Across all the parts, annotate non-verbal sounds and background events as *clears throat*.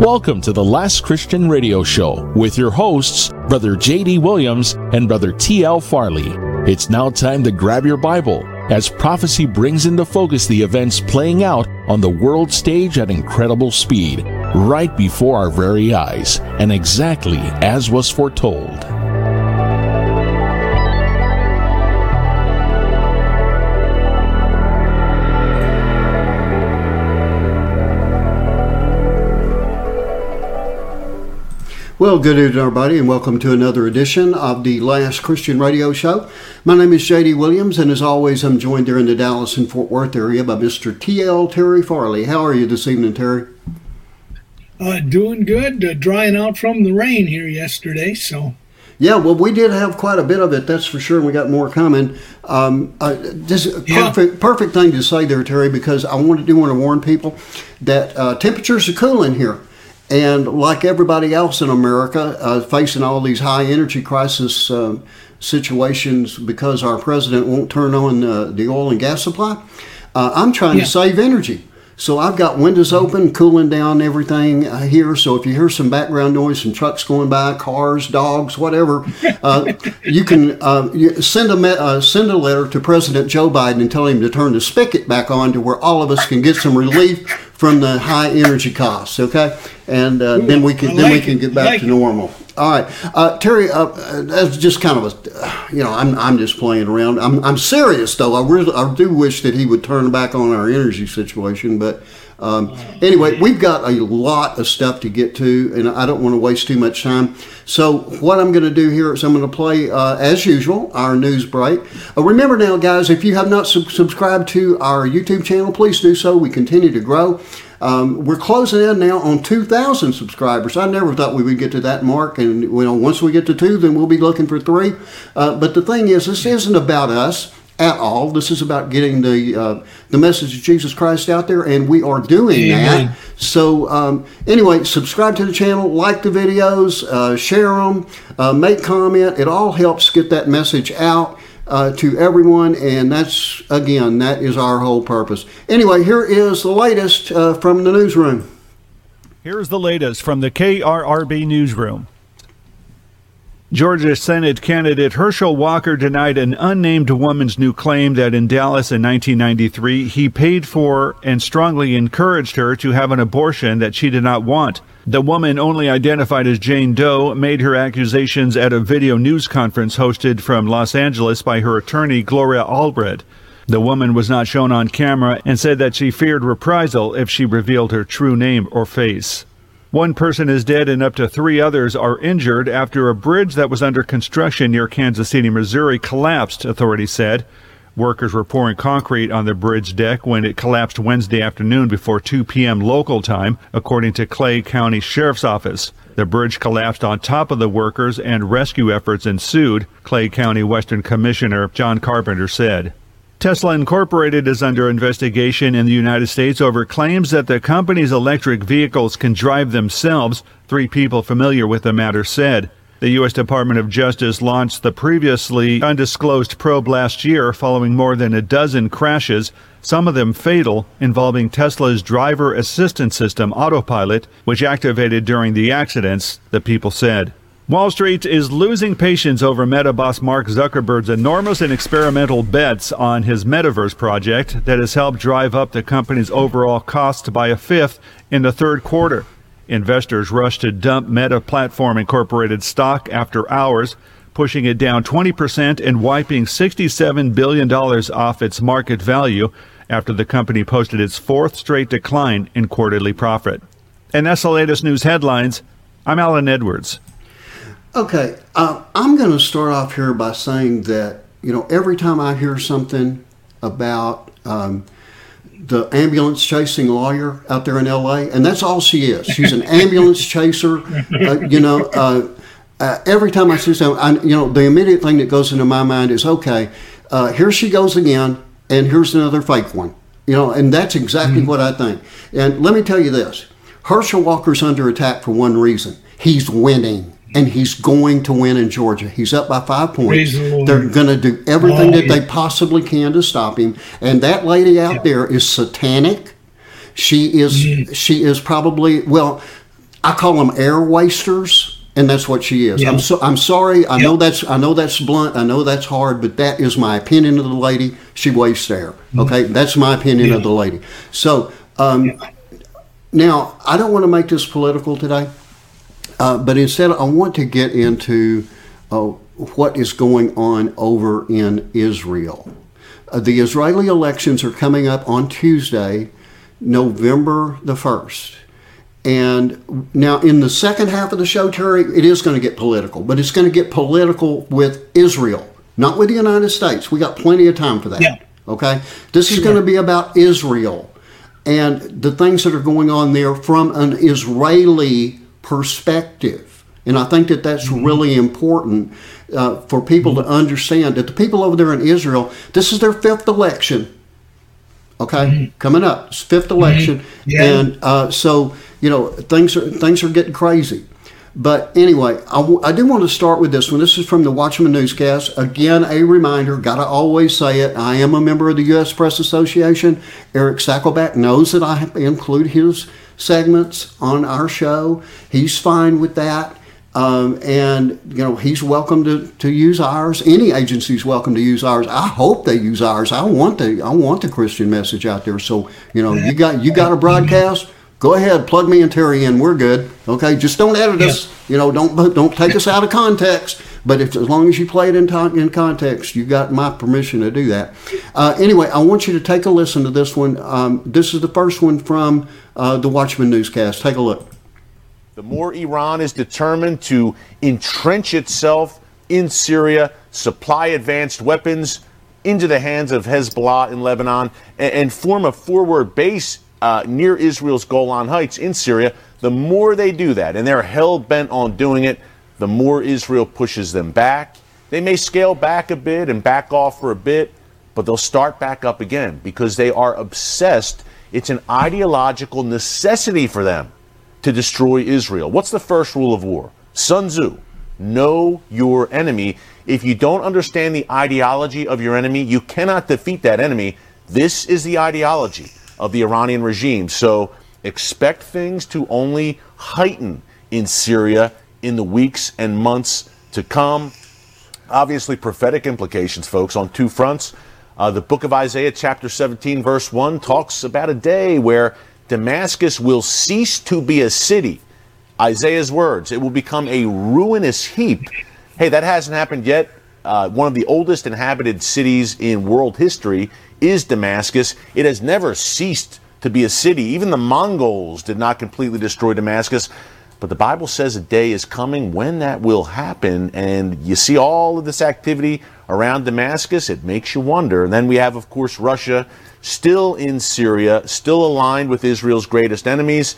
Welcome to the Last Christian Radio Show with your hosts, Brother J.D. Williams and Brother T.L. Farley. It's now time to grab your Bible as prophecy brings into focus the events playing out on the world stage at incredible speed, right before our very eyes, and exactly as was foretold. Well, good evening, everybody, and welcome to another edition of the Last Christian Radio Show. My name is J.D. Williams, and as always, I'm joined here in the Dallas and Fort Worth area by Mr. T.L. Terry Farley. How are you this evening, Terry? Uh, doing good. Uh, drying out from the rain here yesterday, so. Yeah, well, we did have quite a bit of it, that's for sure. We got more coming. Um, uh, this yeah. perfect, perfect thing to say there, Terry, because I wanted to want to warn people that uh, temperatures are cooling here. And like everybody else in America, uh, facing all these high energy crisis uh, situations because our president won't turn on uh, the oil and gas supply, uh, I'm trying yeah. to save energy. So I've got windows open, cooling down everything uh, here. So if you hear some background noise, some trucks going by, cars, dogs, whatever, uh, *laughs* you can uh, you send a me- uh, send a letter to President Joe Biden and tell him to turn the spigot back on to where all of us can get some relief from the high energy costs. Okay, and uh, then we can like then we can get back like to normal. All right, uh, Terry. Uh, that's just kind of a, you know, I'm, I'm just playing around. I'm, I'm serious though. I really, I do wish that he would turn back on our energy situation. But um, anyway, we've got a lot of stuff to get to, and I don't want to waste too much time. So what I'm going to do here is I'm going to play, uh, as usual, our news break. Uh, remember now, guys, if you have not sub- subscribed to our YouTube channel, please do so. We continue to grow. Um, we're closing in now on 2,000 subscribers. I never thought we would get to that mark, and you know, once we get to two, then we'll be looking for three. Uh, but the thing is, this isn't about us at all. This is about getting the uh, the message of Jesus Christ out there, and we are doing Amen. that. So um, anyway, subscribe to the channel, like the videos, uh, share them, uh, make comment. It all helps get that message out uh, to everyone, and that's again that is our whole purpose. Anyway, here is the latest uh, from the newsroom. Here's the latest from the KRRB newsroom. Georgia Senate candidate Herschel Walker denied an unnamed woman's new claim that in Dallas in 1993 he paid for and strongly encouraged her to have an abortion that she did not want. The woman, only identified as Jane Doe, made her accusations at a video news conference hosted from Los Angeles by her attorney, Gloria Allred. The woman was not shown on camera and said that she feared reprisal if she revealed her true name or face. One person is dead and up to three others are injured after a bridge that was under construction near Kansas City, Missouri collapsed, authorities said. Workers were pouring concrete on the bridge deck when it collapsed Wednesday afternoon before 2 p.m. local time, according to Clay County Sheriff's Office. The bridge collapsed on top of the workers and rescue efforts ensued, Clay County Western Commissioner John Carpenter said. Tesla Incorporated is under investigation in the United States over claims that the company's electric vehicles can drive themselves, three people familiar with the matter said. The U.S. Department of Justice launched the previously undisclosed probe last year following more than a dozen crashes, some of them fatal, involving Tesla's driver assistance system, Autopilot, which activated during the accidents, the people said. Wall Street is losing patience over Meta boss Mark Zuckerberg's enormous and experimental bets on his metaverse project that has helped drive up the company's overall costs by a fifth in the third quarter. Investors rushed to dump Meta Platform Incorporated stock after hours, pushing it down 20% and wiping $67 billion off its market value after the company posted its fourth straight decline in quarterly profit. And that's the latest news headlines. I'm Alan Edwards. Okay, uh, I'm going to start off here by saying that, you know, every time I hear something about um, the ambulance chasing lawyer out there in LA, and that's all she is. She's an ambulance *laughs* chaser. Uh, you know, uh, uh, every time I see something, I, you know, the immediate thing that goes into my mind is, okay, uh, here she goes again, and here's another fake one. You know, and that's exactly mm-hmm. what I think. And let me tell you this: Herschel Walker's under attack for one reason. He's winning and he's going to win in Georgia. He's up by five points. The They're going to do everything that they possibly can to stop him. And that lady out yeah. there is satanic. She is. Mm. She is probably well. I call them air wasters and that's what she is. Yeah. I'm so I'm sorry. I Yeah. know that's I know that's blunt. I know that's hard, but that is my opinion of the lady. She wastes air. Okay, that's my opinion of. The lady. So um, now I don't want to make this political today, uh, but instead I want to get into uh, what is going on over in Israel. Uh, the Israeli elections are coming up on Tuesday, November the first. And now, in the second half of the show, Terry, it is going to get political, but it's going to get political with Israel, not with the United States. We got plenty of time for that. Yeah. Okay? This is going to be about Israel and the things that are going on there from an Israeli perspective. And I think that that's really important uh, for people to understand that the people over there in Israel, this is their fifth election. Okay? Coming up it's fifth election. Yeah. and uh, so you know things are things are getting crazy. But anyway I, w- I do want to start with this one. This is from the watchman newscast. Again a reminder gotta always say it i am a member of the u.s press association. Eric Stakelbeck knows that i include his segments on our show he's fine with that um, and you know he's welcome to, to use ours. Any agency's welcome to use ours. I hope they use ours. I want the I want the Christian message out there. So you know you got you got a broadcast. Go ahead, plug me and Terry in. We're good. Okay, just don't edit us. You know, don't *laughs* don't take us out of context. But if as long as you play it in to- in context, you got my permission to do that. Uh, anyway, I want you to take a listen to this one. Um, this is the first one from uh, the Watchman newscast. Take a look. The more Iran is determined to entrench itself in Syria, supply advanced weapons into the hands of Hezbollah in Lebanon, and, and form a forward base uh, near Israel's Golan Heights in Syria, the more they do that, and they're hell bent on doing it, the more Israel pushes them back. They may scale back a bit and back off for a bit, but they'll start back up again because they are obsessed. It's an ideological necessity for them to destroy Israel. What's the first rule of war? Sun Tzu know your enemy. If you don't understand the ideology of your enemy, you cannot defeat that enemy. This is the ideology of the Iranian regime. So expect things to only heighten in Syria in the weeks and months to come. Obviously, prophetic implications, folks, on two fronts. Uh, the book of Isaiah, chapter 17, verse 1, talks about a day where Damascus will cease to be a city. Isaiah's words, it will become a ruinous heap. Hey, that hasn't happened yet. Uh, one of the oldest inhabited cities in world history is Damascus. It has never ceased to be a city. Even the Mongols did not completely destroy Damascus. But the Bible says a day is coming when that will happen. And you see all of this activity around Damascus, it makes you wonder. And then we have, of course, Russia still in Syria, still aligned with Israel's greatest enemies,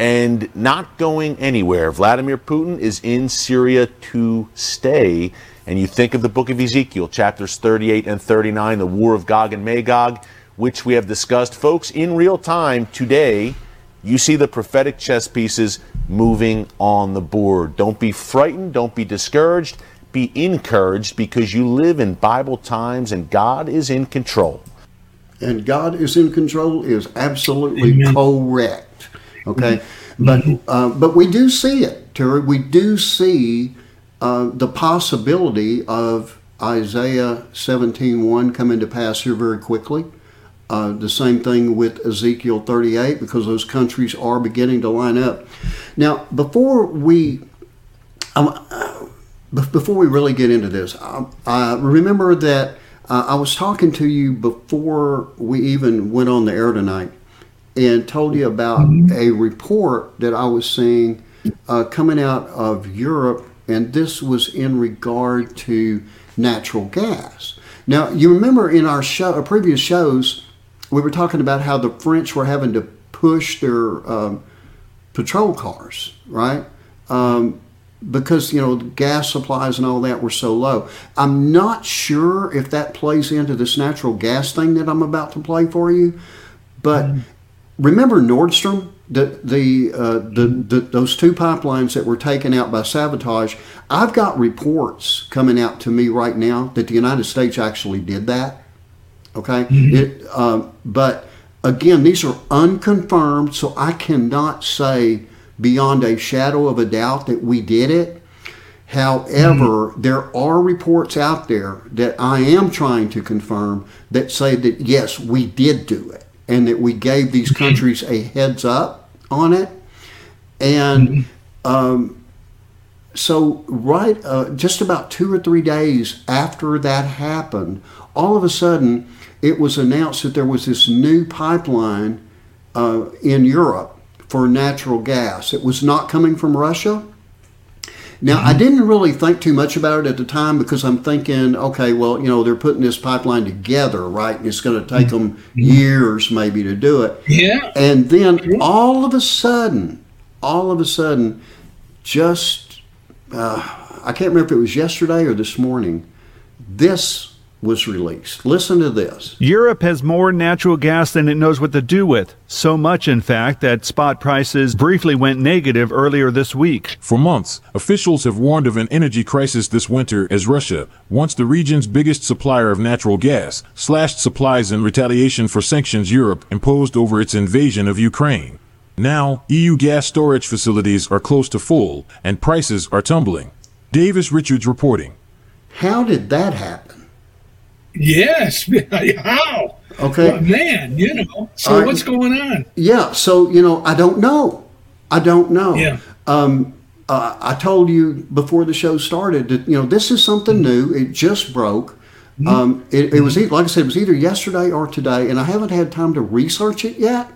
and not going anywhere. Vladimir Putin is in Syria to stay. And you think of the book of Ezekiel, chapters 38 and 39, the war of Gog and Magog, which we have discussed. Folks, in real time today, you see the prophetic chess pieces moving on the board. Don't be frightened, don't be discouraged, be encouraged because you live in Bible times and God is in control. and God is in control is absolutely Amen. correct. Okay, but uh, but we do see it, Terry. We do see uh, the possibility of Isaiah 17:1 coming to pass here very quickly. Uh, the same thing with Ezekiel 38 because those countries are beginning to line up. Now, before we um, be- before we really get into this, I, I remember that uh, I was talking to you before we even went on the air tonight and told you about a report that I was seeing uh, coming out of Europe, and this was in regard to natural gas. Now, you remember in our show, our previous shows, we were talking about how the French were having to push their um, patrol cars, right? Um, because you know gas supplies and all that were so low. I'm not sure if that plays into this natural gas thing that I'm about to play for you, but remember Nord Stream, the the, uh, the the those two pipelines that were taken out by sabotage. I've got reports coming out to me right now that the United States actually did that. Okay, it, um, but again, these are unconfirmed, so I cannot say beyond a shadow of a doubt that we did it. However, mm-hmm. there are reports out there that I am trying to confirm that say that yes, we did do it and that we gave these countries a heads up on it. And mm-hmm. um, so, right, uh, just about two or three days after that happened, all of a sudden it was announced that there was this new pipeline uh, in Europe for natural gas. It was not coming from Russia. Now, mm-hmm. I didn't really think too much about it at the time because I'm thinking, okay, well, you know, they're putting this pipeline together, right? And it's going to take mm-hmm. them years maybe to do it. Yeah. And then all of a sudden, all of a sudden, just, uh, I can't remember if it was yesterday or this morning, this was released. Listen to this. Europe has more natural gas than it knows what to do with. So much, in fact, that spot prices briefly went negative earlier this week. For months, officials have warned of an energy crisis this winter as Russia, once the region's biggest supplier of natural gas, slashed supplies in retaliation for sanctions Europe imposed over its invasion of Ukraine. Now, EU gas storage facilities are close to full, and prices are tumbling. Davis Richards reporting. How did that happen? Yes. *laughs* How? Okay. Well, man, you know. So right. what's going on? Yeah. So you know, I don't know. I don't know. Yeah. Um, uh, I told you before the show started that you know this is something mm-hmm. new. It just broke. Mm-hmm. Um, it, it, was like I said, it was either yesterday or today, and I haven't had time to research it yet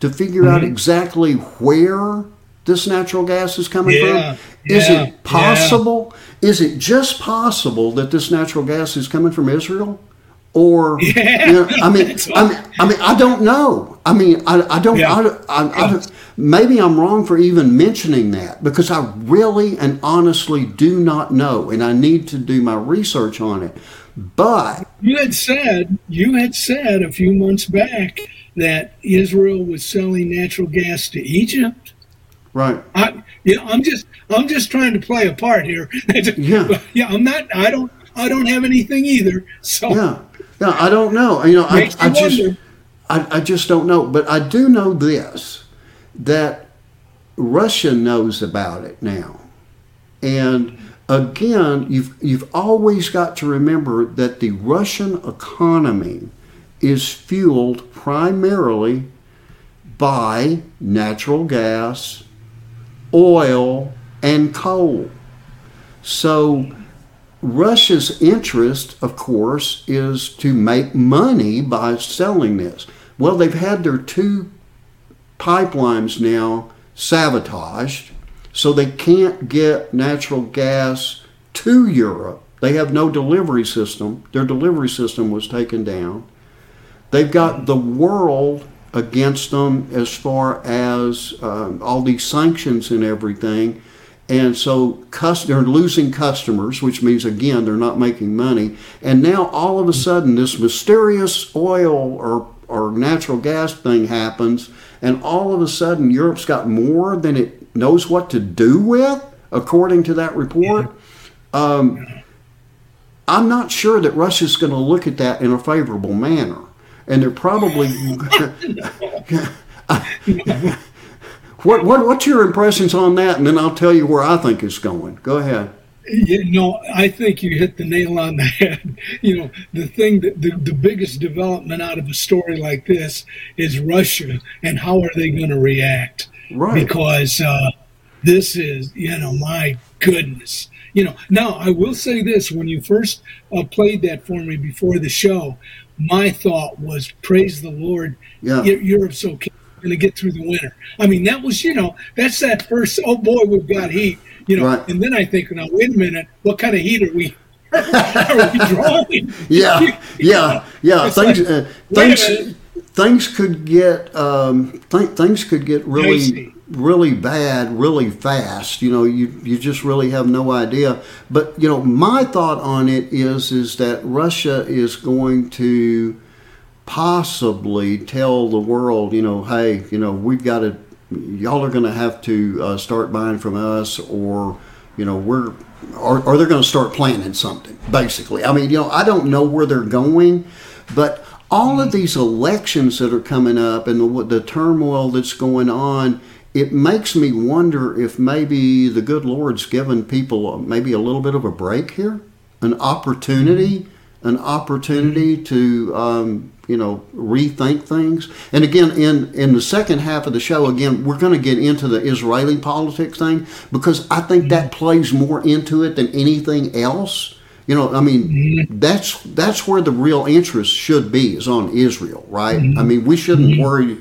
to figure mm-hmm. out exactly where this natural gas is coming yeah. from. Is yeah. it possible? Yeah. Is it just possible that this natural gas is coming from Israel? Or, *laughs* yeah. you know, I mean, I mean, I mean, I don't know. I mean, I, I don't, I, I, I don't, maybe I'm wrong for even mentioning that because I really and honestly do not know, and I need to do my research on it. But you had said, you had said a few months back that Israel was selling natural gas to Egypt. Right. I, you know, I'm just I'm just trying to play a part here. *laughs* yeah. yeah. I'm not. I don't. I don't have anything either. So. Yeah. Yeah. I don't know. You know. I, I just. I, I just don't know. But I do know this, that Russia knows about it now, and again, you've you've always got to remember that the Russian economy is fueled primarily by natural gas oil, and coal. So, Russia's interest, of course, is to make money by selling this. Well, they've had their two pipelines now sabotaged, so they can't get natural gas to Europe. They have no delivery system. Their delivery system was taken down. They've got the world against them as far as um, all these sanctions and everything. And so they're losing customers, which means, again, they're not making money. And now all of a sudden, this mysterious oil or, or natural gas thing happens. And all of a sudden, Europe's got more than it knows what to do with, according to that report. Um, I'm not sure that Russia's going to look at that in a favorable manner and they're probably. *laughs* what, what what's your impressions on that? And then I'll tell you where I think it's going. Go ahead. You know, I think you hit the nail on the head. *laughs* You know, the thing that the, the biggest development out of a story like this is Russia and how are they going to react? Right. Because uh, this is, you know, my goodness. You know, now I will say this: when you first uh, played that for me before the show, my thought was, praise the Lord, yeah. Europe's okay, going to get through the winter. I mean, that was, you know, that's that first, oh boy, we've got heat, you know. Right. And then I think, now, wait a minute, what kind of heat are we? *laughs* are we drawing? *laughs* yeah, yeah, yeah. things, like, uh, things, things could get, um, th- things could get really really bad really fast you know you you just really have no idea. But you know my thought on it is is that Russia is going to possibly tell the world you know hey you know we've got to y'all are going to have to uh, start buying from us or you know we're or they're going to start planning something basically. I mean you know i don't know where they're going but all of these elections that are coming up and the, the turmoil that's going on it makes me wonder if maybe the good Lord's given people maybe a little bit of a break here, an opportunity, an opportunity to um, you know rethink things. And again, in in the second half of the show, again we're going to get into the Israeli politics thing because I think that plays more into it than anything else. You know, I mean, that's that's where the real interest should be is on Israel, right? I mean, we shouldn't mm-hmm. worry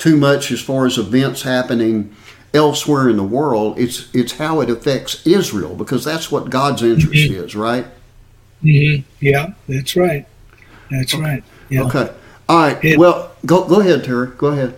too much as far as events happening elsewhere in the world. It's it's how it affects Israel because that's what God's interest mm-hmm. is, right? Mm-hmm. Yeah, that's right. That's okay. right. Yeah. Okay. All right. It, well, go go ahead, Terry. Go ahead.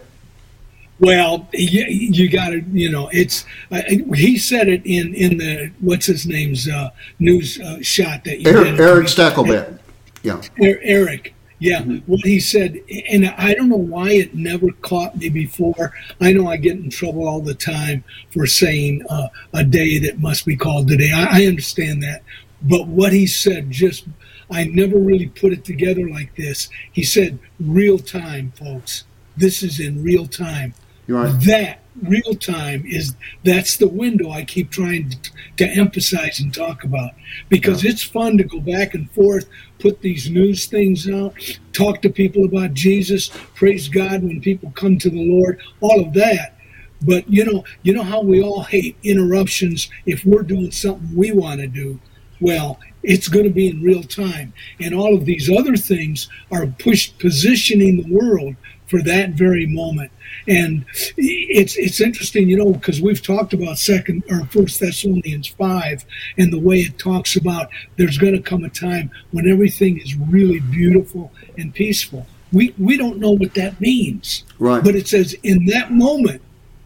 Well, you, you got to, you know, it's. Uh, he said it in in the what's his name's uh, news uh, shot that you Eric, Erick Stakelbeck. Yeah. Eric. Yeah, mm-hmm. what he said, and I don't know why it never caught me before. I know I get in trouble all the time for saying uh, a day that must be called today. I, I understand that, but what he said just, I never really put it together like this. He said, real time, folks. This is in real time. Right. That real time is that's the window I keep trying to, to emphasize and talk about because yeah. it's fun to go back and forth, put these news things out, talk to people about Jesus, praise God when people come to the Lord, all of that. But you know, you know how we all hate interruptions if we're doing something we want to do. Well, it's going to be in real time, and all of these other things are push positioning the world for that very moment. And it's it's interesting, you know, because we've talked about second or First Thessalonians five and the way it talks about there's going to come a time when everything is really beautiful and peaceful. We we don't know what that means, right? But it says in that moment,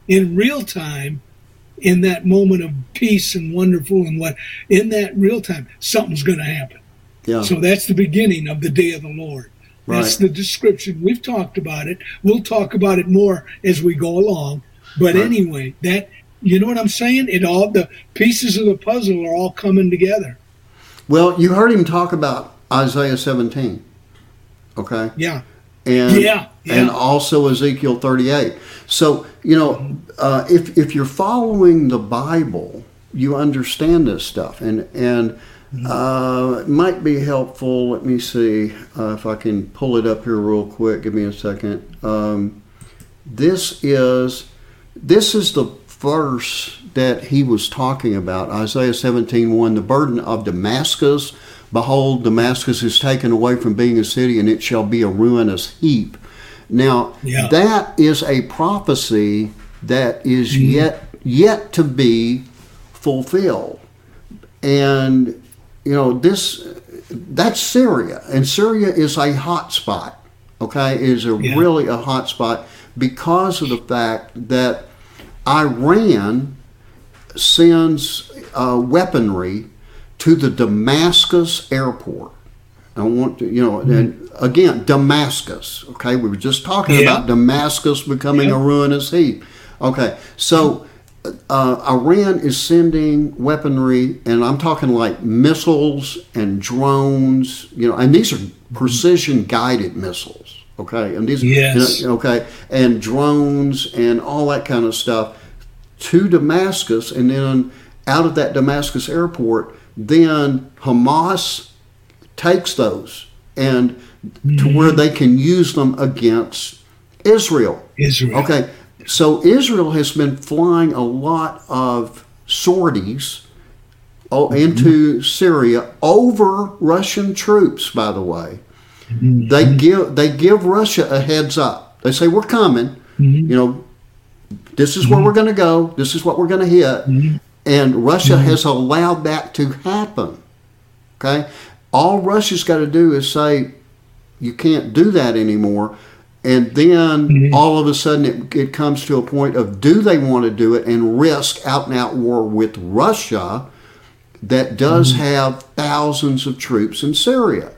in real time, in that moment of peace and wonderful and what in that real time, something's going to happen. Yeah. So that's the beginning of the day of the Lord. Right. That's the description. We've talked about it. We'll talk about it more as we go along. But right. anyway, that you know what I'm saying? It all the pieces of the puzzle are all coming together. Well, you heard him talk about Isaiah 17. Okay. Yeah. And yeah, yeah. and also Ezekiel 38. So you know, uh, if if you're following the Bible, you understand this stuff, and and uh, it might be helpful. Let me see uh, if I can pull it up here real quick. Give me a second. Um, this is this is the verse that he was talking about. Isaiah 17, 1, the burden of Damascus. Behold, Damascus is taken away from being a city, and it shall be a ruinous heap. Now, yeah. that is a prophecy that is mm-hmm. yet yet to be fulfilled. And you know, this that's Syria, and Syria is a hot spot. Okay, is a yeah. really a hot spot because of the fact that Iran sends uh, weaponry to the Damascus airport. I want to, you know, mm-hmm. and again, Damascus. Okay, we were just talking yeah. about Damascus becoming yeah. a ruinous heap. Okay, so uh, Iran is sending weaponry, and I'm talking like missiles and drones, you know, and these are precision guided missiles, okay? And these, yes. You know, okay, and drones and all that kind of stuff to Damascus, and then out of that Damascus airport, then Hamas takes those and mm-hmm. to where they can use them against Israel. Israel. Okay. So Israel has been flying a lot of sorties mm-hmm. into Syria over Russian troops. By the way, mm-hmm. they give they give Russia a heads up. They say we're coming. Mm-hmm. You know, this is where we're going to go. This is what we're going to hit. Mm-hmm. And Russia mm-hmm. has allowed that to happen. Okay, all Russia's got to do is say you can't do that anymore and then mm-hmm. all of a sudden it, it comes to a point of do they want to do it and risk out and out war with Russia that does mm-hmm. have thousands of troops in Syria.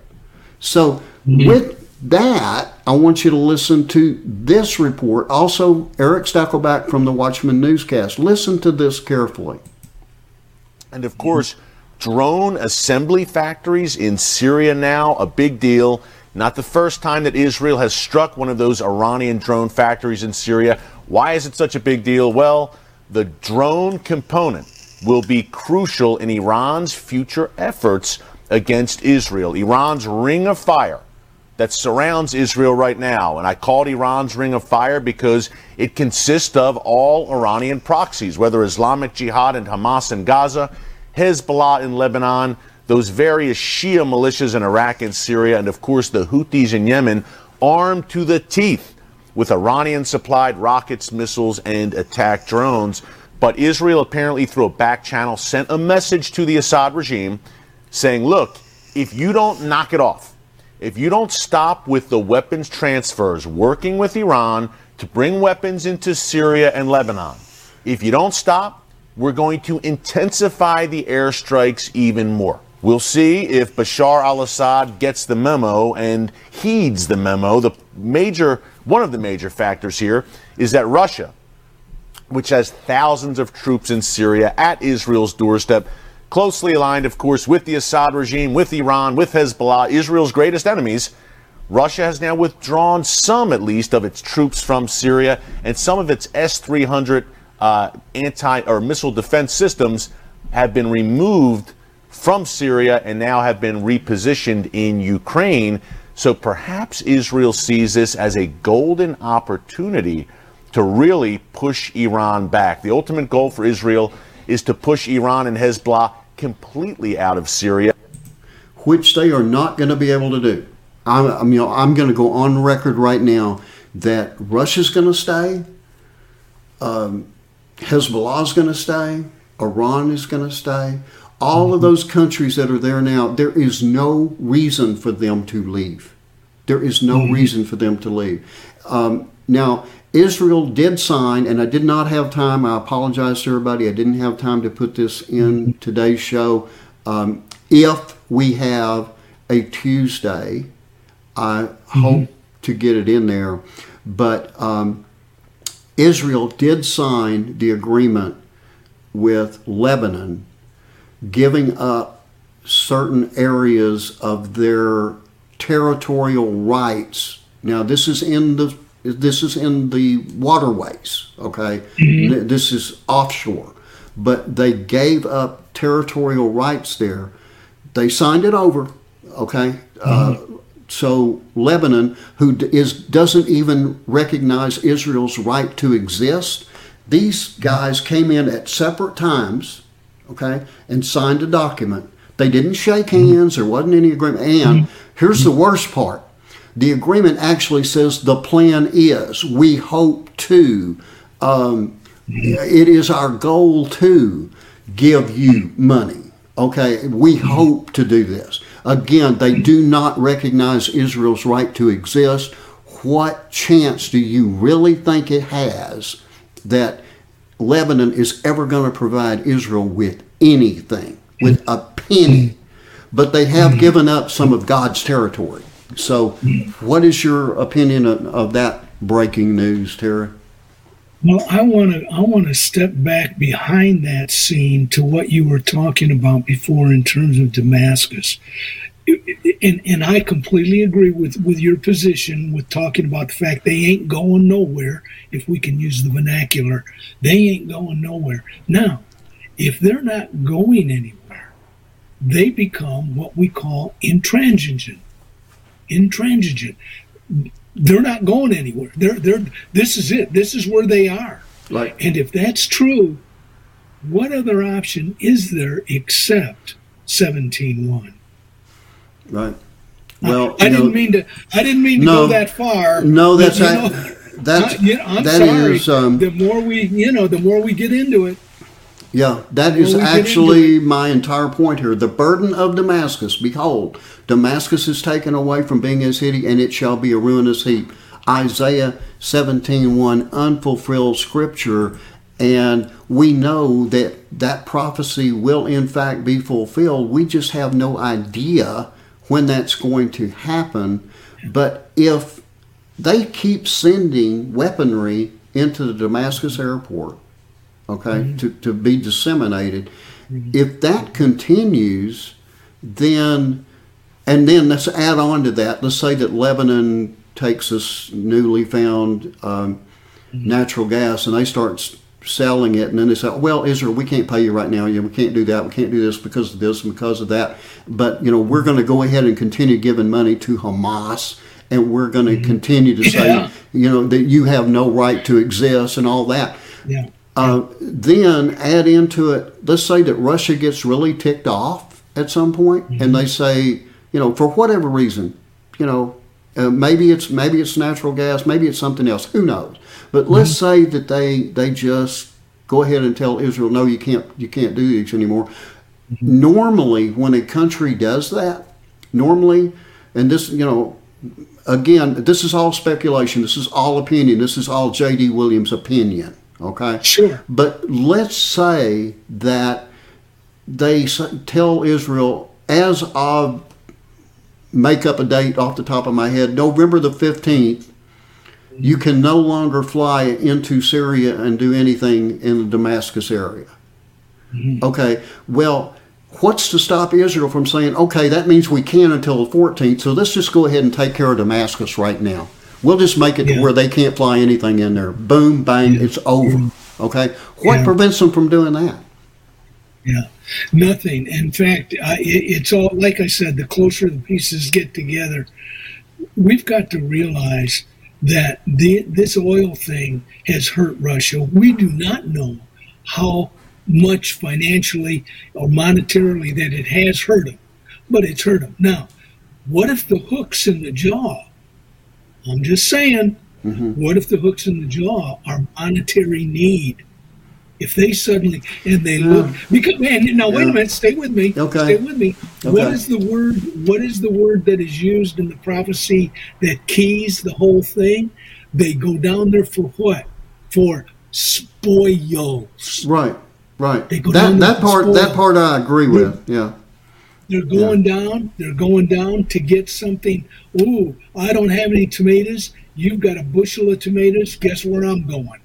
So mm-hmm. with that, I want you to listen to this report. Also, Eric Stakelbeck from the Watchman Newscast. Listen to this carefully. And of course, drone assembly factories in Syria now, a big deal. Not the first time that Israel has struck one of those Iranian drone factories in Syria. Why is it such a big deal? Well, the drone component will be crucial in Iran's future efforts against Israel. Iran's ring of fire that surrounds Israel right now. And I call it Iran's ring of fire because it consists of all Iranian proxies, whether Islamic Jihad and Hamas in Gaza, Hezbollah in Lebanon, those various Shia militias in Iraq and Syria, and of course the Houthis in Yemen, armed to the teeth with Iranian supplied rockets, missiles, and attack drones. But Israel apparently, through a back channel, sent a message to the Assad regime saying, look, if you don't knock it off, if you don't stop with the weapons transfers, working with Iran to bring weapons into Syria and Lebanon, if you don't stop, we're going to intensify the airstrikes even more. We'll see if Bashar al-Assad gets the memo and heeds the memo. The major, one of the major factors here is that Russia, which has thousands of troops in Syria at Israel's doorstep, closely aligned, of course, with the Assad regime, with Iran, with Hezbollah, Israel's greatest enemies. Russia has now withdrawn some, at least, of its troops from Syria, and some of its S 300 uh, anti or missile defense systems have been removed from Syria and now have been repositioned in Ukraine. So perhaps Israel sees this as a golden opportunity to really push Iran back. The ultimate goal for Israel is to push Iran and Hezbollah completely out of Syria, which they are not going to be able to do. I'm, you know, I'm going to go on record right now that Russia's going to stay, um, Hezbollah is going to stay, Iran is going to stay. All of those countries that are there now, there is no reason for them to leave. There is no mm-hmm. reason for them to leave. Um, now, Israel did sign, and I did not have time. I apologize to everybody. I didn't have time to put this in today's show. Um, if we have a Tuesday, I mm-hmm. hope to get it in there. But um, Israel did sign the agreement with Lebanon, giving up certain areas of their territorial rights. Now, this is in the this is in the waterways, okay? Mm-hmm. This is offshore. But they gave up territorial rights there. They signed it over, okay? Uh, mm-hmm. Uh, so Lebanon, who is doesn't even recognize Israel's right to exist, these guys came in at separate times, okay, and signed a document. They didn't shake hands. There wasn't any agreement. And here's the worst part: the agreement actually says the plan is we hope to, um, it is our goal to give you money. Okay, we hope to do this. Again, they do not recognize Israel's right to exist. What chance do you really think it has that Lebanon is ever going to provide Israel with anything, with a penny? But they have mm-hmm. given up some of God's territory. So, what is your opinion of, of that breaking news, Terry? Well, I want to I want to step back behind that scene to what you were talking about before in terms of Damascus. And, and I completely agree with, with your position with talking about the fact they ain't going nowhere, if we can use the vernacular. They ain't going nowhere. Now, if they're not going anywhere, they become what we call intransigent intransigent. They're not going anywhere. They're they're this is it. This is where they are. Right. And if that's true, what other option is there except seventeen one? Right. Well, I, I didn't know, mean to. I didn't mean to no, go that far. No, that's but, know, that's I, you know, I'm that sorry. Is, um, the more we, you know, the more we get into it, yeah, that is actually my entire point here. The burden of Damascus, behold, Damascus is taken away from being a city, and it shall be a ruinous heap. Isaiah 17:1 unfulfilled scripture, and we know that that prophecy will in fact be fulfilled. We just have no idea when that's going to happen. But if they keep sending weaponry into the Damascus airport, okay, mm-hmm. to, to be disseminated. Mm-hmm. If that continues, then, and then let's add on to that, let's say that Lebanon takes this newly found um, natural gas, and they start selling it, and then they say, "Well, Israel, we can't pay you right now. You know, we can't do that. We can't do this because of this and because of that. But you know, we're going to go ahead and continue giving money to Hamas." And we're going to mm-hmm. continue to say, yeah. you know, that you have no right to exist and all that. Yeah. Uh, then add into it, let's say that Russia gets really ticked off at some point, mm-hmm. and they say, you know, for whatever reason, you know, uh, maybe it's maybe it's natural gas, maybe it's something else. Who knows? But mm-hmm. let's say that they they just go ahead and tell Israel, no, you can't you can't do this anymore. Mm-hmm. Normally, when a country does that, normally, and this you know, again, this is all speculation. This is all opinion. This is all J.D. Williams' opinion. Okay. Sure. But let's say that they tell Israel as of make up a date off the top of my head, November the 15th, you can no longer fly into Syria and do anything in the Damascus area. Mm-hmm. Okay, well, what's to stop Israel from saying, okay, that means we can until the 14th, so let's just go ahead and take care of Damascus right now? We'll just make it yeah. to where they can't fly anything in there. Boom, bang, yeah. it's over. Okay, what yeah. prevents them from doing that? Yeah, nothing. In fact, it, it's all like I said. The closer the pieces get together, we've got to realize that the, this oil thing has hurt Russia. We do not know how much financially or monetarily that it has hurt them, but it's hurt them. Now, what if the hook's in the jaw? I'm just saying, mm-hmm. what if the hooks in the jaw are monetary need? If they suddenly and they look because man, now wait a minute, stay with me. Okay. Stay with me. Okay. What is the word what is the word that is used in the prophecy that keys the whole thing? They go down there for what? For spoils. Right. Right. They go that down that part that part I agree with. Yeah. They're going yeah. down. They're going down to get something. Ooh, I don't have any tomatoes. You've got a bushel of tomatoes. Guess where I'm going?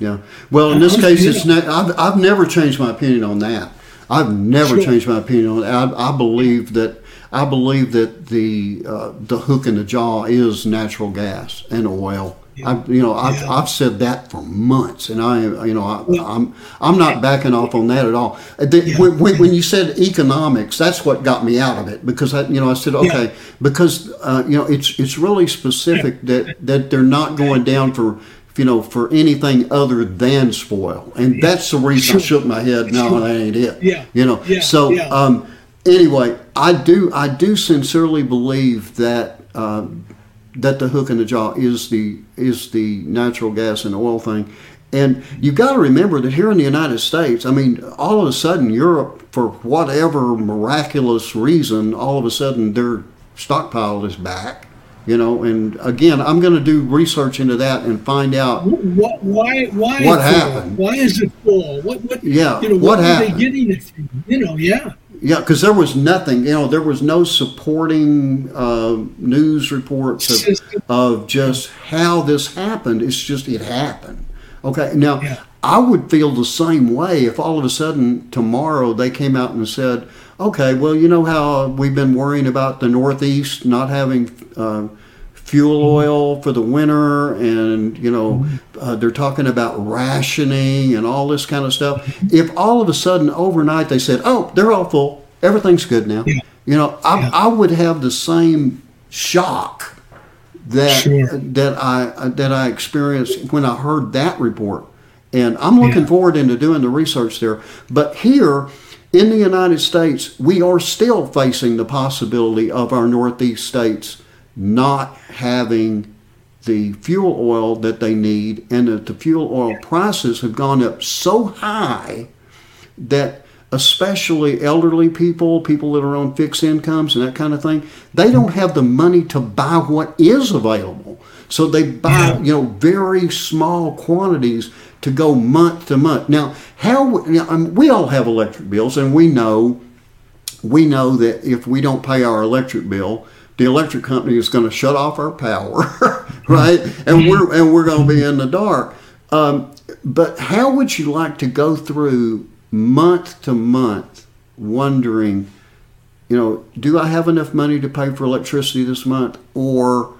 Yeah. Well, in this case, it's ne- I've, I've never changed my opinion on that. I've never sure. changed my opinion on that. I, I believe that I believe that the uh, the hook in the jaw is natural gas and oil. Yeah. I, you know, I've, yeah. I've said that for months, and I, you know, I, am I'm, I'm not backing off on that at all. The, yeah. when, when, you said economics, that's what got me out of it because I, you know, I said okay because uh, you know it's it's really specific that that they're not going down for you know, for anything other than spoil. And yeah. that's the reason sure. I shook my head. No, sure. that ain't it. Yeah. You know. Yeah. So yeah. Um, anyway, I do I do sincerely believe that um, that the hook in the jaw is the is the natural gas and oil thing. And you've got to remember that here in the United States, I mean, all of a sudden, Europe, for whatever miraculous reason, all of a sudden their stockpile is back you know and again i'm going to do research into that and find out what, why why what happened. Why is it full? What what yeah you know what, what happened? they getting it from? You know yeah. Yeah because there was nothing you know there was no supporting uh, news reports of, of just how this happened. It's just it happened. Okay now yeah. i would feel the same way if all of a sudden tomorrow they came out and said okay, well, you know how we've been worrying about the Northeast not having uh, fuel oil for the winter, and you know mm-hmm. uh, they're talking about rationing and all this kind of stuff. If all of a sudden overnight they said, "Oh, they're all full, everything's good now," yeah. you know, I, yeah. I, would have the same shock that sure. that I that I experienced when I heard that report. And I'm looking yeah. forward into doing the research there. But here, in the United States, we are still facing the possibility of our Northeast states not having the fuel oil that they need, and that the fuel oil prices have gone up so high that especially elderly people, people that are on fixed incomes and that kind of thing, they don't have the money to buy what is available. So they buy, you know, very small quantities to go month to month. Now, how you know, um, we all have electric bills, and we know we know that if we don't pay our electric bill, the electric company is going to shut off our power, *laughs* right? And we're and we're going to be in the dark. Um, but how would you like to go through month to month, wondering, you know, do I have enough money to pay for electricity this month, or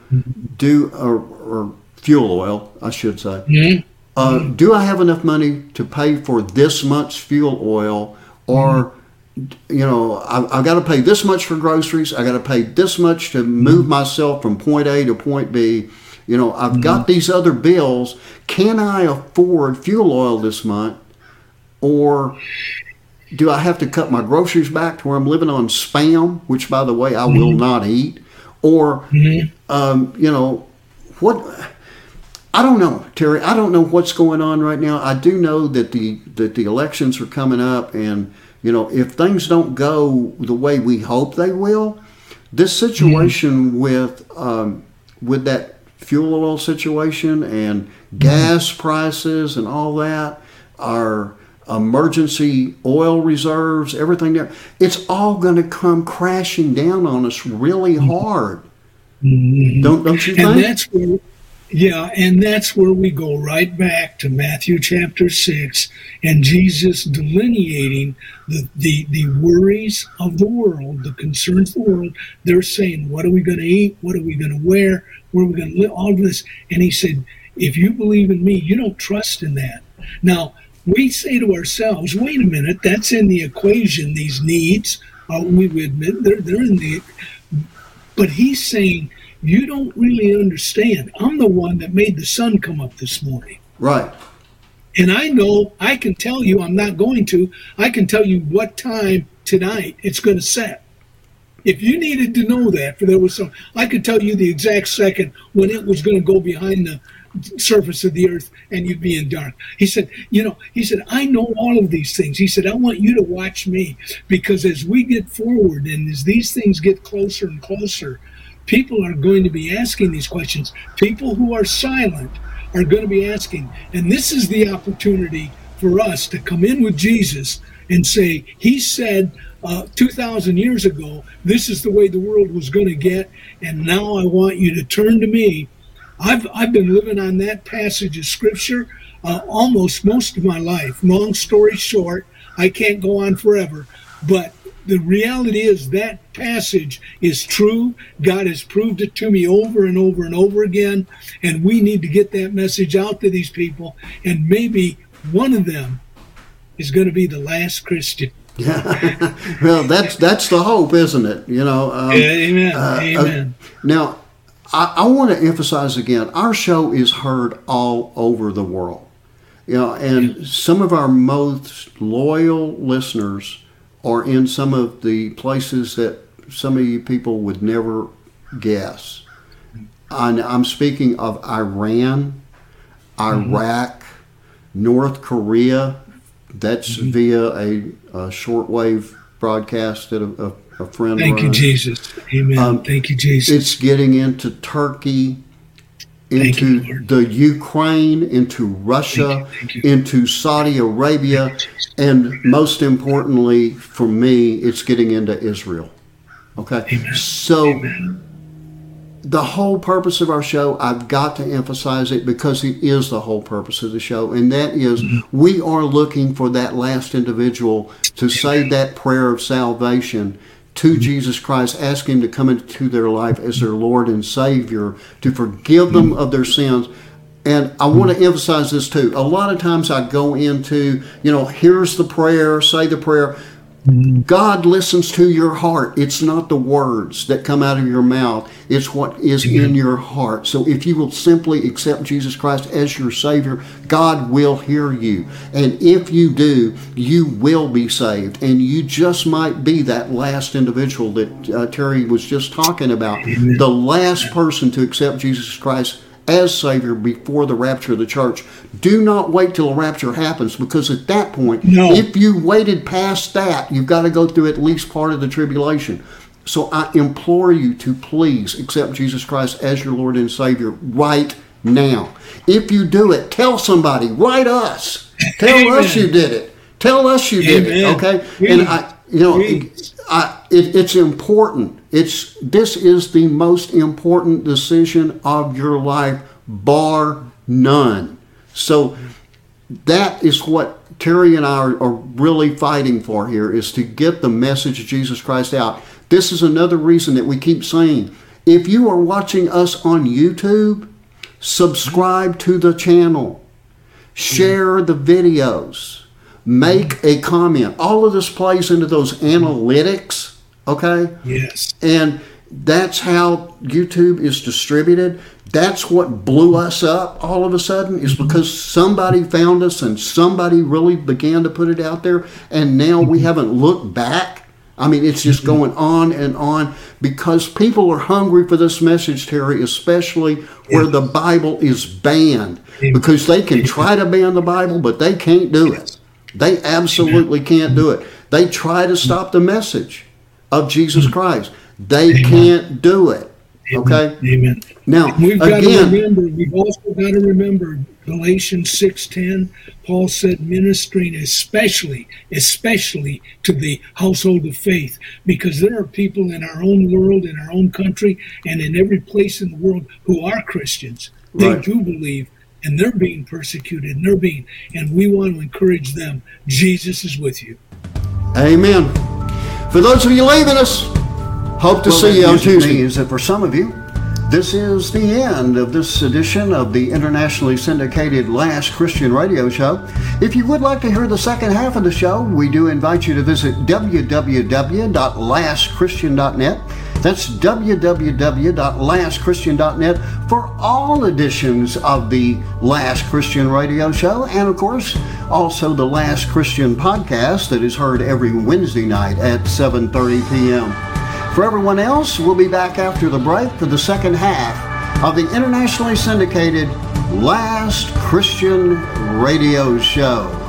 do or, or fuel oil, I should say. Mm-hmm. Uh, do I have enough money to pay for this month's fuel oil, or you know, I, have got to pay this much for groceries. I got to pay this much to move myself from point A to point B. You know, I've mm-hmm. got these other bills. Can I afford fuel oil this month, or do I have to cut my groceries back to where I'm living on spam, which, by the way, I mm-hmm. will not eat, or mm-hmm. um, you know, what? I don't know, Terry. I don't know what's going on right now. I do know that the that the elections are coming up, and you know, if things don't go the way we hope they will, this situation mm-hmm. with um, with that fuel oil situation and gas mm-hmm. prices and all that, our emergency oil reserves, everything there, it's all going to come crashing down on us really mm-hmm. hard. Mm-hmm. Don't don't you think? And where yeah, and that's where we go right back to Matthew chapter 6 and Jesus delineating the, the, the worries of the world, the concerns of the world. They're saying, what are we going to eat? What are we going to wear? Where are we going to live? All of this. And he said, if you believe in me, you don't trust in that. Now, we say to ourselves, wait a minute, that's in the equation, these needs. Uh, we admit they're, they're in the. But he's saying, you don't really understand. I'm the one that made the sun come up this morning. Right. And I know I can tell you I'm not going to. I can tell you what time tonight it's going to set. If you needed to know that, for there was some, I could tell you the exact second when it was going to go behind the surface of the earth and you'd be in dark. He said, you know, he said, I know all of these things. He said, I want you to watch me because as we get forward and as these things get closer and closer, people are going to be asking these questions. People who are silent are going to be asking. And this is the opportunity for us to come in with Jesus and say, He said uh, 2,000 years ago, this is the way the world was going to get. And now I want you to turn to me. I've, I've been living on that passage of Scripture uh, almost most of my life. Long story short, I can't go on forever. But the reality is that passage is true. God has proved it to me over and over and over again. And we need to get that message out to these people. And maybe one of them is going to be the last Christian. Yeah. *laughs* *laughs* well, that's that's the hope, isn't it? You know. Um, yeah, amen. Uh, uh amen. Uh, now, I, I want to emphasize again: our show is heard all over the world. You know, and some of our most loyal listeners or in some of the places that some of you people would never guess. And I'm speaking of Iran, Iraq, mm-hmm. North Korea. That's mm-hmm. via a, a, shortwave broadcast that a, a, a friend. Thank you, Jesus. Amen. Um, Thank you, Jesus. It's getting into Turkey, into you, the Ukraine, into Russia, thank you, thank you. into Saudi Arabia, and most importantly for me, it's getting into Israel. Okay? Amen. So Amen. the whole purpose of our show, I've got to emphasize it because it is the whole purpose of the show, and that is mm-hmm. we are looking for that last individual to say that prayer of salvation to. Jesus Christ, ask Him to come into their life as their Lord and Savior, to forgive them of their sins. And I want to emphasize this too. A lot of times I go into, you know, here's the prayer, say the prayer. God listens to your heart. It's not the words that come out of your mouth, it's what is in your heart. So if you will simply accept Jesus Christ as your Savior, God will hear you. And if you do, you will be saved. And you just might be that last individual that uh, Terry was just talking about, the last person to accept Jesus Christ as Savior before the rapture of the church. Do not wait till the rapture happens because at that point, no. if you waited past that, you've got to go through at least part of the tribulation. So I implore you to please accept Jesus Christ as your Lord and Savior right now. If you do it, tell somebody, write us. Tell Amen. us you did it. Tell us you did it. Okay? And I you know, I, it, it's important. It's this is the most important decision of your life, bar none. So that is what Terry and I are, are really fighting for here is to get the message of Jesus Christ out. This is another reason that we keep saying, if you are watching us on YouTube, subscribe to the channel, share the videos, make a comment. All of this plays into those analytics, okay? Yes. And that's how YouTube is distributed. That's what blew us up all of a sudden is because somebody found us and somebody really began to put it out there and now we haven't looked back. I mean, it's just going on and on because people are hungry for this message, Terry, especially where the Bible is banned. Because they can try to ban the Bible, but they can't do it. They absolutely can't do it. They try to stop the message of Jesus Christ. They can't do it. Okay. Amen. Now, we've got again, to remember. We've also got to remember Galatians six ten. Paul said, ministering especially, especially to the household of faith, because there are people in our own world, in our own country, and in every place in the world who are Christians. They Right. do believe, and they're being persecuted, and they're being, and we want to encourage them. Jesus is with you. Amen. For those of you leaving us, hope to Well, see you on Tuesday. means that for some of you, This is the end of this edition of the internationally syndicated Last Christian Radio Show. If you would like to hear the second half of the show, we do invite you to visit www.lastchristian.net. That's www.lastchristian.net for all editions of the Last Christian Radio Show, and of course, also the Last Christian podcast that is heard every Wednesday night at 7:30 p.m. For everyone else, we'll be back after the break for the second half of the internationally syndicated Last Christian Radio Show.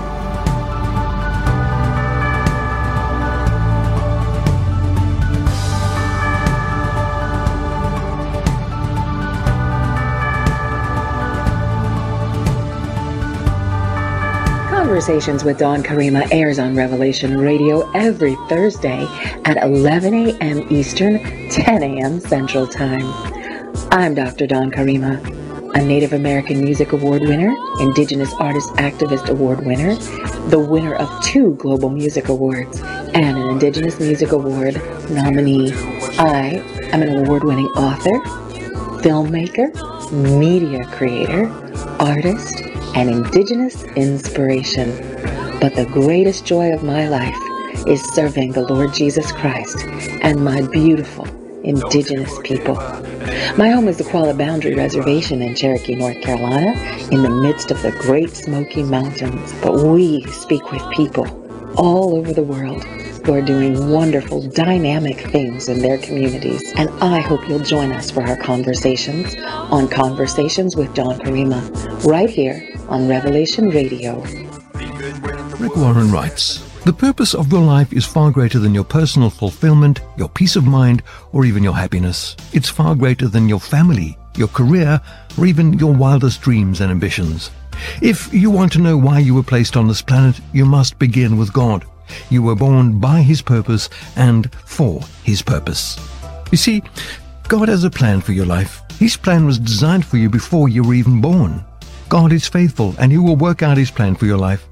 Conversations with Dawn Karima airs on Revelation Radio every Thursday at 11 a.m. Eastern, 10 a.m. Central Time. I'm Dr. Dawn Karima, a Native American Music Award winner, Indigenous Artist Activist Award winner, the winner of two Global Music Awards, and an Indigenous Music Award nominee. I am an award winning author, filmmaker, media creator, artist, and indigenous inspiration. But the greatest joy of my life is serving the Lord Jesus Christ and my beautiful indigenous people. My home is the Qualla Boundary Reservation in Cherokee, North Carolina, in the midst of the Great Smoky Mountains. But we speak with people all over the world who are doing wonderful, dynamic things in their communities. And I hope you'll join us for our conversations on Conversations with Dawn Karima, right here on Revelation Radio. Rick Warren writes The purpose of your life is far greater than your personal fulfillment, your peace of mind, or even your happiness. It's far greater than your family, your career, or even your wildest dreams and ambitions. If you want to know why you were placed on this planet, you must begin with God. You were born by His purpose and for His purpose. You see, God has a plan for your life. His plan was designed for you before you were even born. God is faithful and He will work out His plan for your life.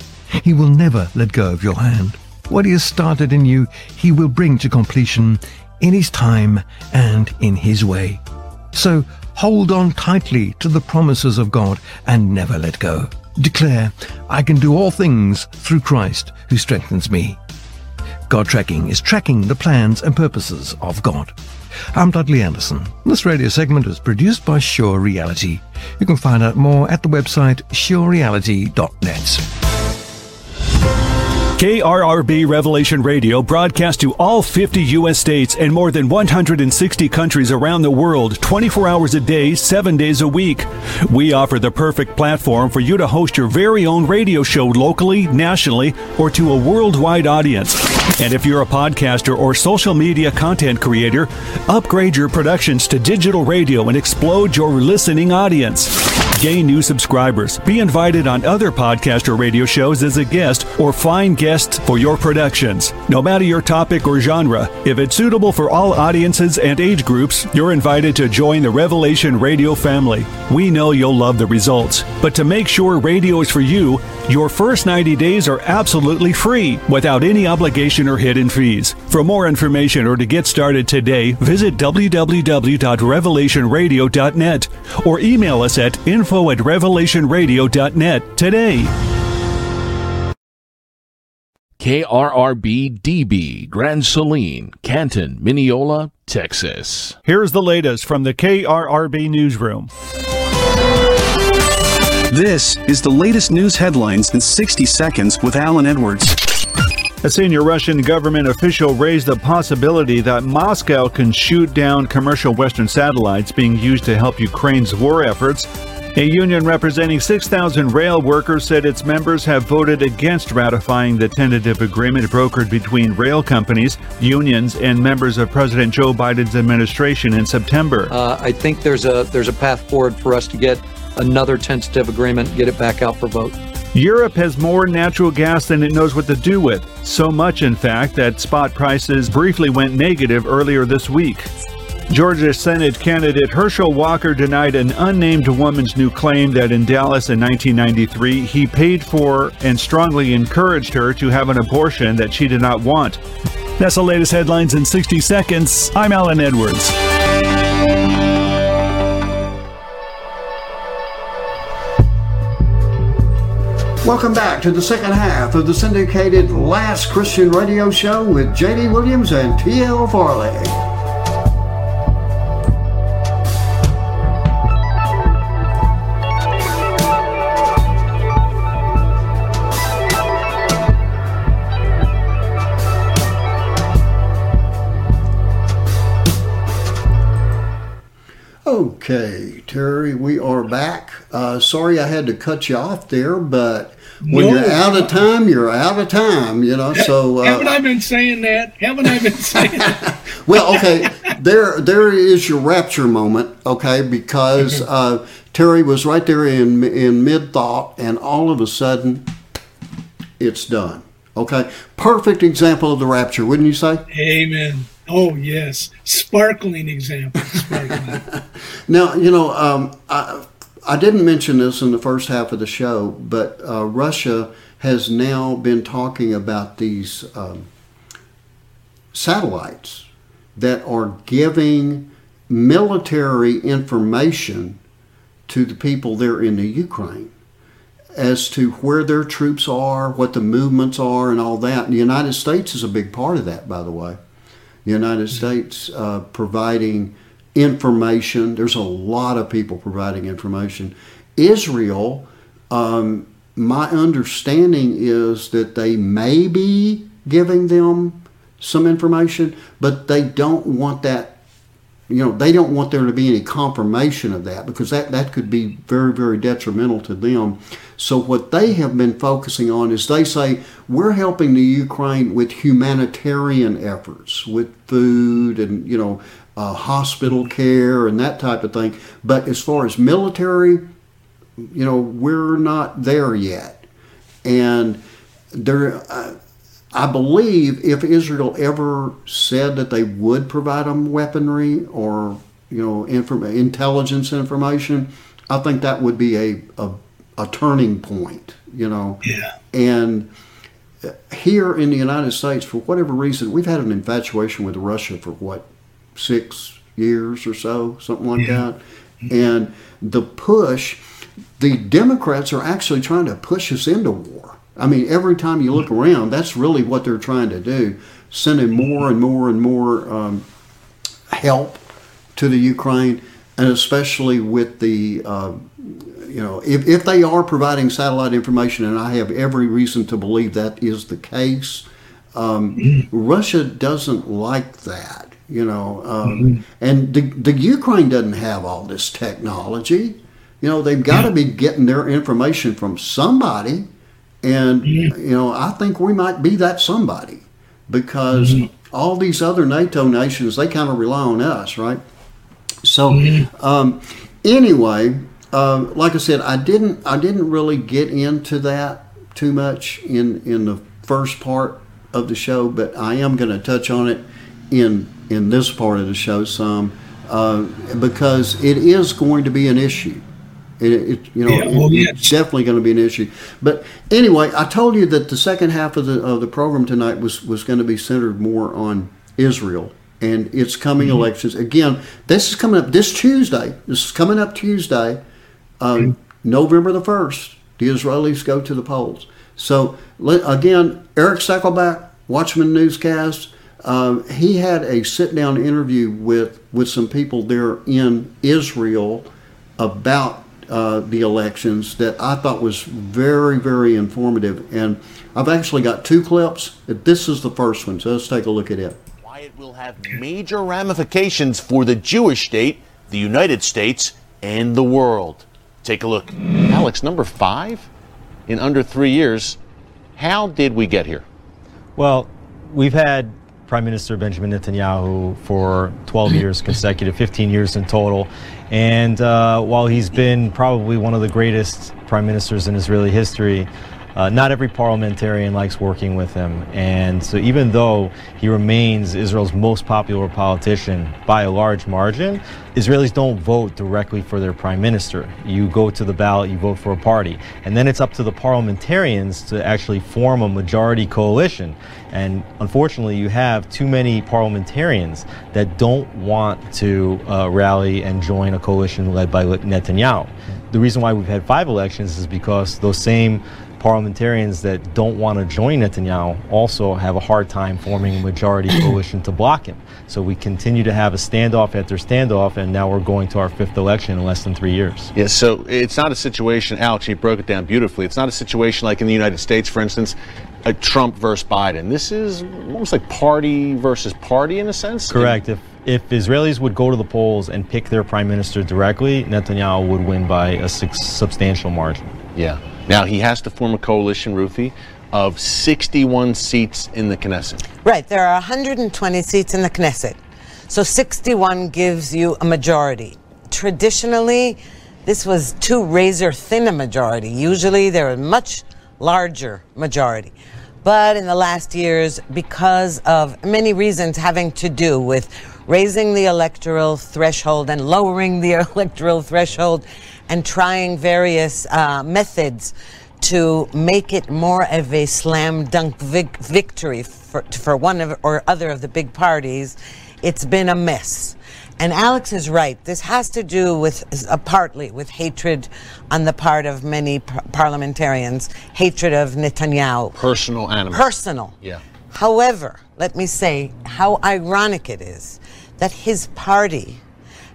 He will never let go of your hand. What He has started in you, He will bring to completion in His time and in His way. So hold on tightly to the promises of God and never let go. Declare, I can do all things through Christ who strengthens me. God Tracking is tracking the plans and purposes of God. I'm Dudley Anderson. This radio segment is produced by Sure Reality. You can find out more at the website surereality.net. KRRB Revelation Radio broadcasts to all 50 U.S. states and more than 160 countries around the world 24 hours a day, 7 days a week. We offer the perfect platform for you to host your very own radio show locally, nationally, or to a worldwide audience. And if you're a podcaster or social media content creator, upgrade your productions to digital radio and explode your listening audience. Gain new subscribers, be invited on other podcast or radio shows as a guest, or find guests for your productions. No matter your topic or genre, if it's suitable for all audiences and age groups, you're invited to join the Revelation Radio family. We know you'll love the results. But to make sure radio is for you, your first 90 days are absolutely free without any obligation or hidden fees. For more information or to get started today, visit www.revelationradio.net or email us at info at revelationradio.net today. KRRB DB, Grand Saline, Canton, Mineola, Texas. Here's the latest from the KRRB newsroom. This is the latest news headlines in 60 seconds with Alan Edwards. A senior Russian government official raised the possibility that Moscow can shoot down commercial Western satellites being used to help Ukraine's war efforts. A union representing 6,000 rail workers said its members have voted against ratifying the tentative agreement brokered between rail companies, unions, and members of President Joe Biden's administration in September. Uh, I think there's a there's a path forward for us to get another tentative agreement, get it back out for vote. Europe has more natural gas than it knows what to do with. So much, in fact, that spot prices briefly went negative earlier this week. Georgia Senate candidate Herschel Walker denied an unnamed woman's new claim that in Dallas in 1993 he paid for and strongly encouraged her to have an abortion that she did not want. That's the latest headlines in 60 seconds. I'm Alan Edwards. Welcome back to the second half of the syndicated Last Christian Radio Show with J.D. Williams and T.L. Farley. Okay, Terry, we are back. Uh, sorry I had to cut you off there, but when No. you're out of time, you're out of time, you know. So, Haven't uh, I been saying that? Haven't I been saying that? *laughs* well, okay, there there is your rapture moment, okay, because uh, Terry was right there in in mid thought, and all of a sudden, it's done. Okay, perfect example of the rapture, wouldn't you say? Amen. Oh yes, sparkling example. Sparkling. *laughs* Now, you know, um, I, I didn't mention this in the first half of the show, but uh, Russia has now been talking about these um, satellites that are giving military information to the people there in the Ukraine as to where their troops are, what the movements are, and all that. And the United States is a big part of that, by the way. The United States uh, providing information. There's a lot of people providing information. Israel, um, my understanding is that they may be giving them some information, but they don't want that. You know, they don't want there to be any confirmation of that because that, that could be very, very detrimental to them. So, what they have been focusing on is they say, we're helping the Ukraine with humanitarian efforts, with food and, you know, uh, hospital care and that type of thing. But as far as military, you know, we're not there yet. And there, uh, I believe if Israel ever said that they would provide them weaponry or, you know, inform- intelligence information, I think that would be a, a, a turning point, you know. Yeah. And uh, here in the United States, for whatever reason, we've had an infatuation with Russia for what, six years or so, something like that. And the push, the Democrats are actually trying to push us into war. I mean, every time you look around, that's really what they're trying to do, sending more and more and more um, help to the Ukraine, and especially with the, uh, you know, if, if they are providing satellite information, and I have every reason to believe that is the case, um, Russia doesn't like that, you know, um, and the, the Ukraine doesn't have all this technology. You know, they've got to be getting their information from somebody, and you know, I think we might be that somebody because all these other NATO nations they kind of rely on us, right? So, um, anyway, uh, like I said, I didn't I didn't really get into that too much in in the first part of the show, but I am going to touch on it in in this part of the show some uh, because it is going to be an issue. It, it, you know, Yeah, well, yes. it's definitely going to be an issue. But anyway, I told you that the second half of the of the program tonight was was going to be centered more on Israel and its coming Mm-hmm. elections. Again, this is coming up this Tuesday. This is coming up Tuesday, um, November the first. The Israelis go to the polls. So again, Eric Stakelbeck, Watchman Newscast. Um, he had a sit down interview with with some people there in Israel about uh, the elections that I thought was very, very informative. And I've actually got two clips. This is the first one, so let's take a look at it. Why it will have major ramifications for the Jewish state, the United States, and the world. Take a look. Alex, number five in under three years. How did we get here? Well, we've had Prime Minister Benjamin Netanyahu for 12 years *coughs* consecutive, 15 years in total. And uh, while he's been probably one of the greatest prime ministers in Israeli history, uh, not every parliamentarian likes working with him. And so, even though he remains Israel's most popular politician by a large margin, Israelis don't vote directly for their prime minister. You go to the ballot, you vote for a party. And then it's up to the parliamentarians to actually form a majority coalition. And unfortunately, you have too many parliamentarians that don't want to uh, rally and join a coalition led by Netanyahu. The reason why we've had five elections is because those same parliamentarians that don't want to join Netanyahu also have a hard time forming a majority *clears throat* coalition to block him. So we continue to have a standoff after standoff, and now we're going to our fifth election in less than three years. Yes, so it's not a situation, Alex, you broke it down beautifully. It's not a situation like in the United States, for instance, a Trump versus Biden. This is almost like party versus party in a sense. Correct. If if Israelis would go to the polls and pick their prime minister directly, Netanyahu would win by a six, substantial margin. Yeah. Now he has to form a coalition, Ruthie, of 61 seats in the Knesset. Right, there are 120 seats in the Knesset. So 61 gives you a majority. Traditionally, this was too razor thin a majority. Usually, they're a much larger majority. But in the last years, because of many reasons having to do with raising the electoral threshold and lowering the *laughs* electoral threshold and trying various uh, methods to make it more of a slam dunk vic- victory for, for one of, or other of the big parties, it's been a mess. And Alex is right. This has to do with, uh, partly with hatred on the part of many par- parliamentarians, hatred of Netanyahu. Personal animus. Personal. Yeah. However, let me say how ironic it is that his party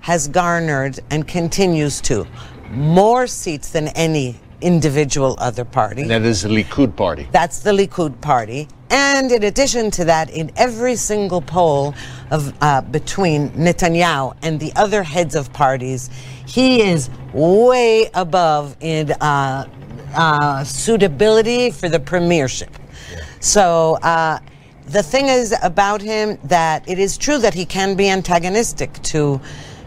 has garnered and continues to more seats than any individual other party. And that is the Likud party. That's the Likud party. And in addition to that, in every single poll of uh, between Netanyahu and the other heads of parties, he is way above in uh, uh, suitability for the premiership. So uh, the thing is about him that it is true that he can be antagonistic to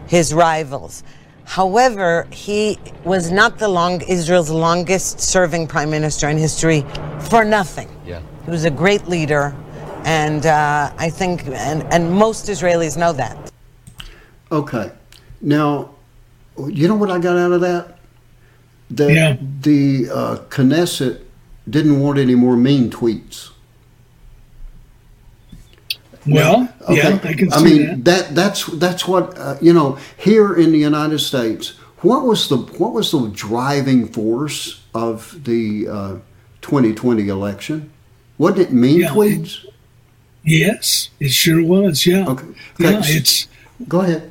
his rivals. However, he was not the long Israel's longest serving prime minister in history for nothing. Yeah. He was a great leader, and uh, I think, and, and most Israelis know that. Okay. Now, you know what I got out of that? That Yeah. the uh, Knesset didn't want any more mean tweets. Well, yeah, I can see I mean that. that. that's that's what uh, you know here in the United States. What was the what was the driving force of the uh, 2020 election? Wasn't it mean Yeah. tweets? Yes, it sure was. Yeah. Okay. Yeah, it's Go ahead.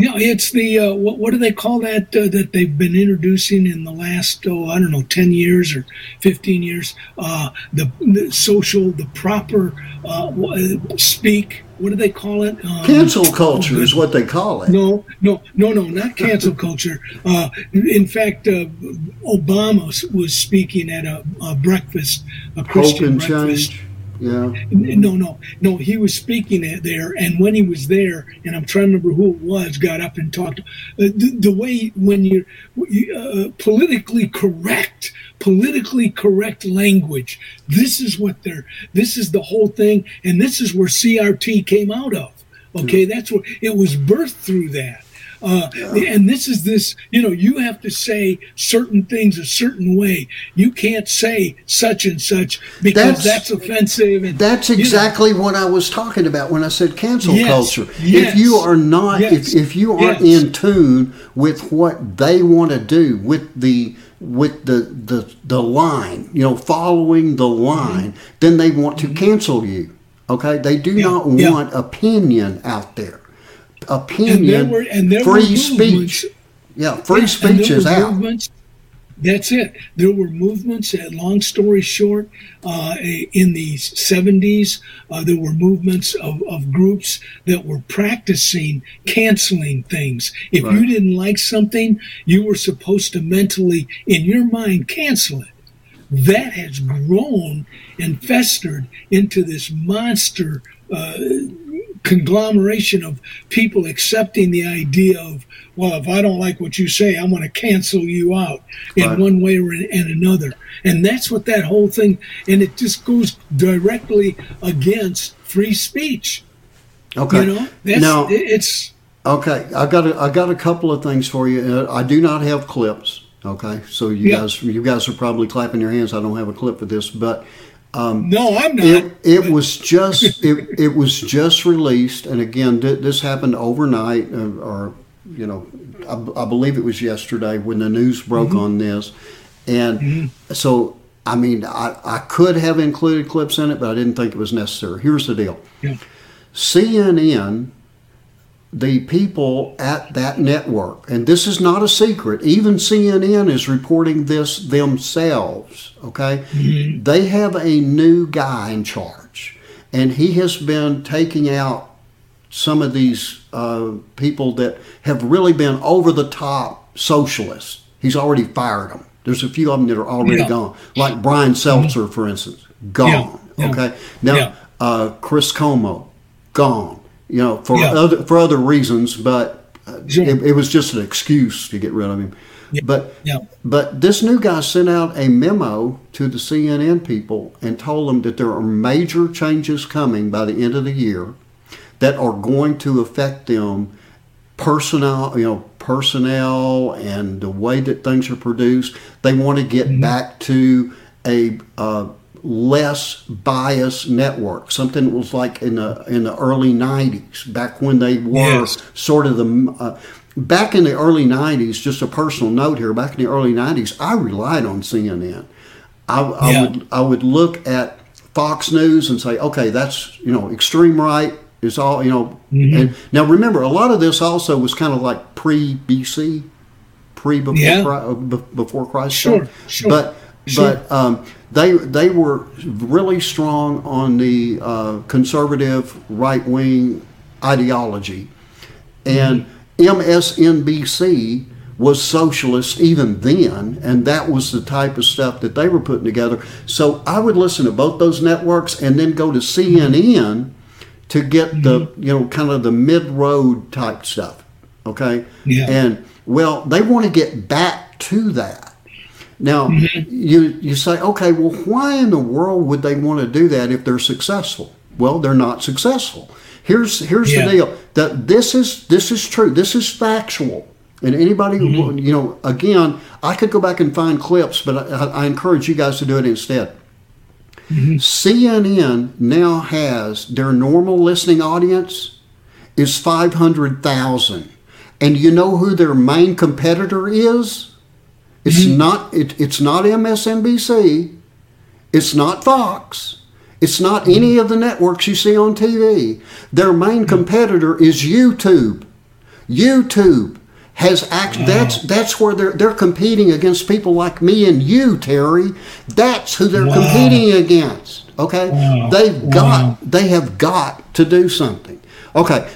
Yeah, it's the uh, what, what do they call that uh, that they've been introducing in the last oh I don't know ten years or fifteen years uh, the, the social the proper uh, uh, speak what do they call it um, Cancel culture is what they call it. No, no, no, no, not cancel *laughs* culture. Uh, in fact, uh, Obama was- speaking at a, a breakfast, a Christian breakfast. change. Yeah. No, no, no. He was speaking there, and when he was there, and I'm trying to remember who it was, got up and talked. Uh, the, the way when you're uh, politically correct, politically correct language. This is what they're. This is the whole thing, and this is where CRT came out of. Okay, that's where it was birthed through that. Uh, and this is this, you know, you have to say certain things a certain way. You can't say such and such because that's, that's offensive. And, that's exactly you know. what I was talking about when I said cancel yes, culture. Yes, if you are not, yes, if, if you aren't in tune with what they want to do, with the with the, the the line, you know, following the line, mm-hmm. then they want to cancel you. Okay, they do Yeah, not yeah. want opinion out there. And Opinion, there were, and there free were speech. Yeah, free Yeah, and speech is out. movements- That's it. There were movements. uh, Long story short, uh, in the seventies, uh, there were movements of, of groups that were practicing canceling things. If you didn't like something, you were supposed to mentally, in your mind, cancel it. That has grown and festered into this monster uh, conglomeration of people accepting the idea of, well, if I don't like what you say, I'm going to cancel you out in Right. one way or in, in another. And that's what that whole thing, and it just goes directly against free speech. Okay. You know, that's, now, it's, Okay, I got a, I got a couple of things for you. Uh, I do not have clips. Okay, so you Yeah. guys you guys are probably clapping your hands. I don't have a clip for this, but um, no, I'm not. it, it *laughs* was just it, it was just released, and again, th- this happened overnight, uh, or you know, I, I believe it was yesterday when the news broke Mhm. on this, and so I mean, I, I could have included clips in it, but I didn't think it was necessary. Here's the deal: Yeah. CNN the people at that network, and this is not a secret, even CNN is reporting this themselves, okay? They have a new guy in charge, and he has been taking out some of these uh, people that have really been over the top socialists. He's already fired them. There's a few of them that are already Yeah. gone, like Brian Stelter, for instance, gone. Yeah, yeah, Okay, now uh, Chris Cuomo, gone. You know, for Yeah. other for other reasons, but uh, Sure. it, it was just an excuse to get rid of him. But yeah. but this new guy sent out a memo to the CNN people and told them that there are major changes coming by the end of the year that are going to affect them personnel, you know, personnel and the way that things are produced. They want to get back to a uh, less biased network, something that was like in the in the early '90s, back when they were Yes. sort of the. Uh, Back in the early '90s, just a personal note here. Back in the early '90s, I relied on CNN. I, I Yeah. would I would look at Fox News and say, okay, that's you know extreme right is all you know. Mm-hmm. And now remember, a lot of this also was kind of like pre BC, pre before Yeah. Christ, uh, before Christ. Sure, sure, But sure. but um, they they were really strong on the uh, conservative right wing ideology, and MSNBC was socialist even then, and that was the type of stuff that they were putting together. So I would listen to both those networks and then go to CNN to get the you know kind of the mid road type stuff. Okay, Yeah. and well, they want to get back to that. Now, mm-hmm. you you say, okay, well, why in the world would they want to do that if they're successful? Well, they're not successful. Here's here's Yeah. the deal. That this is this is true. This is factual. And anybody, who mm-hmm. you know, again, I could go back and find clips, but I, I encourage you guys to do it instead. Mm-hmm. CNN now has their normal listening audience is 500,000. And you know who their main competitor is? It's mm-hmm. not it, it's not MSNBC. It's not Fox. It's not mm-hmm. any of the networks you see on TV. Their main mm-hmm. competitor is YouTube. YouTube has act that's that's where they're they're competing against people like me and you, Terry. That's who they're Wow. competing against. Okay? Wow. They've Wow. got they have got to do something. Okay.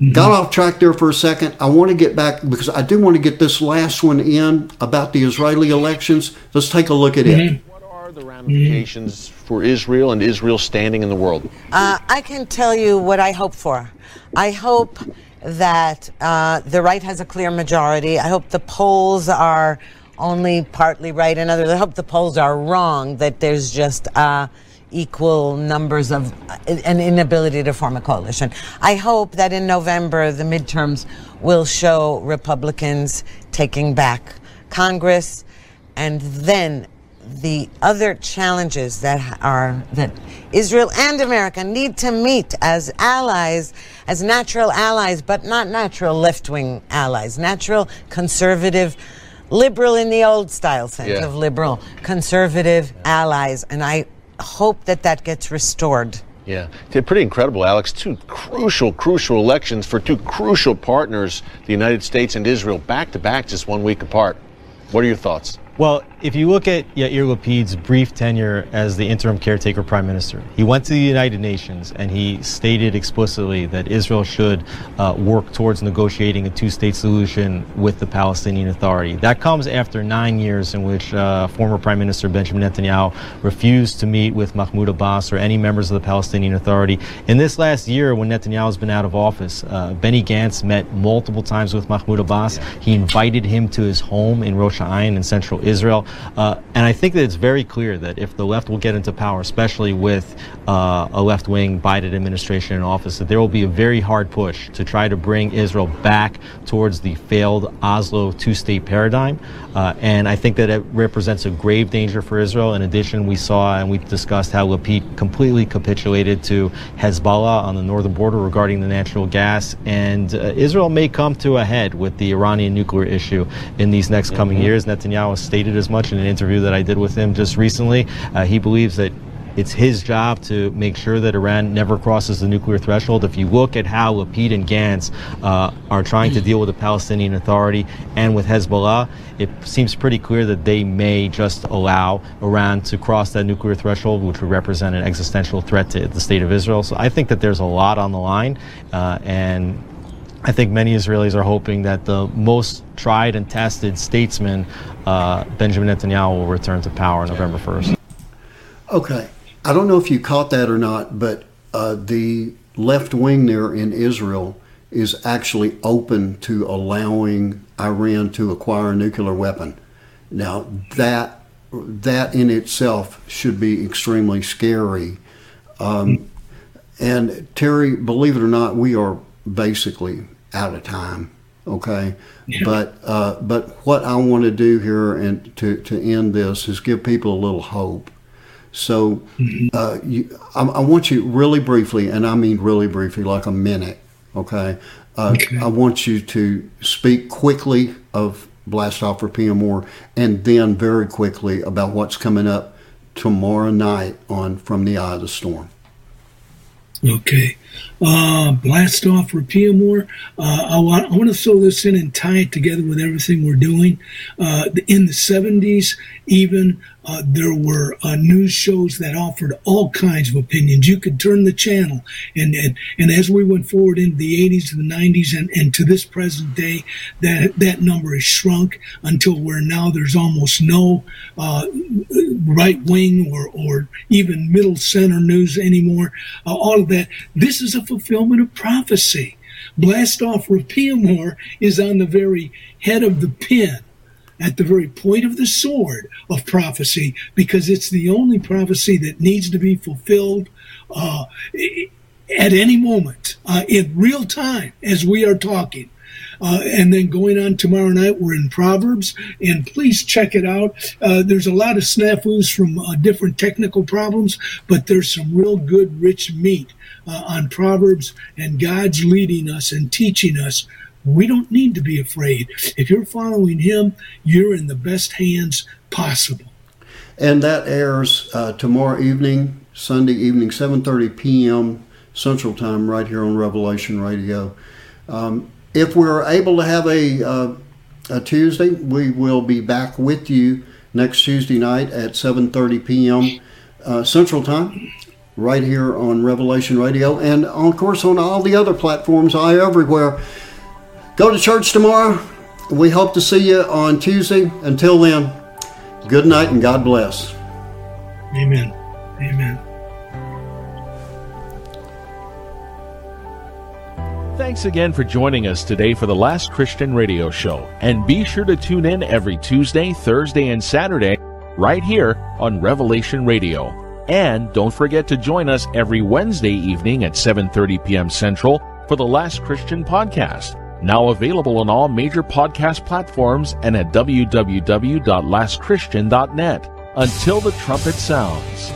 Mm-hmm. Got off track there for a second. I want to get back because I do want to get this last one in about the Israeli elections. Let's take a look at Mm-hmm. it. What are the ramifications for Israel and Israel's standing in the world? Uh, I can tell you what I hope for. I hope that uh, the right has a clear majority. I hope the polls are only partly right. In other words, I hope the polls are wrong, that there's just, uh, equal numbers of uh, an inability to form a coalition. I hope that in November the midterms will show Republicans taking back Congress and then the other challenges that are that Israel and America need to meet as allies, as natural allies, but not natural left-wing allies, natural conservative, liberal in the old style sense yeah. of liberal, conservative allies, and I hope that that gets restored. Yeah, pretty incredible, Alex. Two crucial, crucial elections for two crucial partners, the United States and Israel, back to back, just one week apart. What are your thoughts? Well, if you look at Yair Lapid's brief tenure as the interim caretaker prime minister, he went to the United Nations and he stated explicitly that Israel should uh, work towards negotiating a two-state solution with the Palestinian Authority. That comes after nine years in which uh, former Prime Minister Benjamin Netanyahu refused to meet with Mahmoud Abbas or any members of the Palestinian Authority. In this last year, when Netanyahu has been out of office, uh, Benny Gantz met multiple times with Mahmoud Abbas. He invited him to his home in Rosh Ayin in central Israel. Uh, and I think that it's very clear that if the left will get into power, especially with uh, a left wing Biden administration in office, that there will be a very hard push to try to bring Israel back towards the failed Oslo two state paradigm. Uh, and I think that it represents a grave danger for Israel. In addition, we saw and we discussed how Lapid completely capitulated to Hezbollah on the northern border regarding the natural gas. And uh, Israel may come to a head with the Iranian nuclear issue in these next coming mm-hmm. years. Netanyahu stated as much in an interview that I did with him just recently. Uh, he believes that it's his job to make sure that Iran never crosses the nuclear threshold. If you look at how Lapid and Gantz uh, are trying to deal with the Palestinian Authority and with Hezbollah, it seems pretty clear that they may just allow Iran to cross that nuclear threshold, which would represent an existential threat to the state of Israel. So I think that there's a lot on the line, uh, and I think many Israelis are hoping that the most tried and tested statesman, uh, Benjamin Netanyahu, will return to power November 1st. Okay. I don't know if you caught that or not, but uh, the left wing there in Israel is actually open to allowing Iran to acquire a nuclear weapon. Now, that, that in itself should be extremely scary. Um, and Terry, believe it or not, we are basically out of time. Okay, but uh, but what I want to do here and to to end this is give people a little hope. So mm-hmm. uh, you, I, I, want you really briefly, and I mean really briefly, like a minute. Okay, uh, okay. I want you to speak quickly of Blast Off Repeal More, and then very quickly about what's coming up tomorrow night on From the Eye of the Storm. Okay. Uh, blast off, repeal more. Uh, I, want, I want to throw this in and tie it together with everything we're doing. Uh, in the 70s, even uh, there were uh, news shows that offered all kinds of opinions. You could turn the channel, and and, and as we went forward into the 80s and the 90s and, and to this present day, that that number has shrunk until where now there's almost no uh, right wing or or even middle center news anymore. Uh, all of that. This is a fulfillment of prophecy. Blast off, repeal more is on the very head of the pin at the very point of the sword of prophecy because it's the only prophecy that needs to be fulfilled uh, at any moment uh, in real time as we are talking. Uh, and then going on tomorrow night, we're in Proverbs, and please check it out. Uh, there's a lot of snafus from uh, different technical problems, but there's some real good, rich meat uh, on Proverbs, and God's leading us and teaching us we don't need to be afraid. If you're following Him, you're in the best hands possible. And that airs uh, tomorrow evening, Sunday evening, 7:30 p.m. Central Time, right here on Revelation Radio. Um, if we're able to have a, uh, a Tuesday, we will be back with you next Tuesday night at 7:30 p.m. Uh, Central Time, right here on Revelation Radio, and of course on all the other platforms, I everywhere. Go to church tomorrow. We hope to see you on Tuesday. Until then, good night and God bless. Amen. Amen. Thanks again for joining us today for the Last Christian Radio Show. And be sure to tune in every Tuesday, Thursday, and Saturday right here on Revelation Radio. And don't forget to join us every Wednesday evening at 7:30 p.m. Central for the Last Christian podcast. Now available on all major podcast platforms and at www.lastchristian.net. Until the trumpet sounds.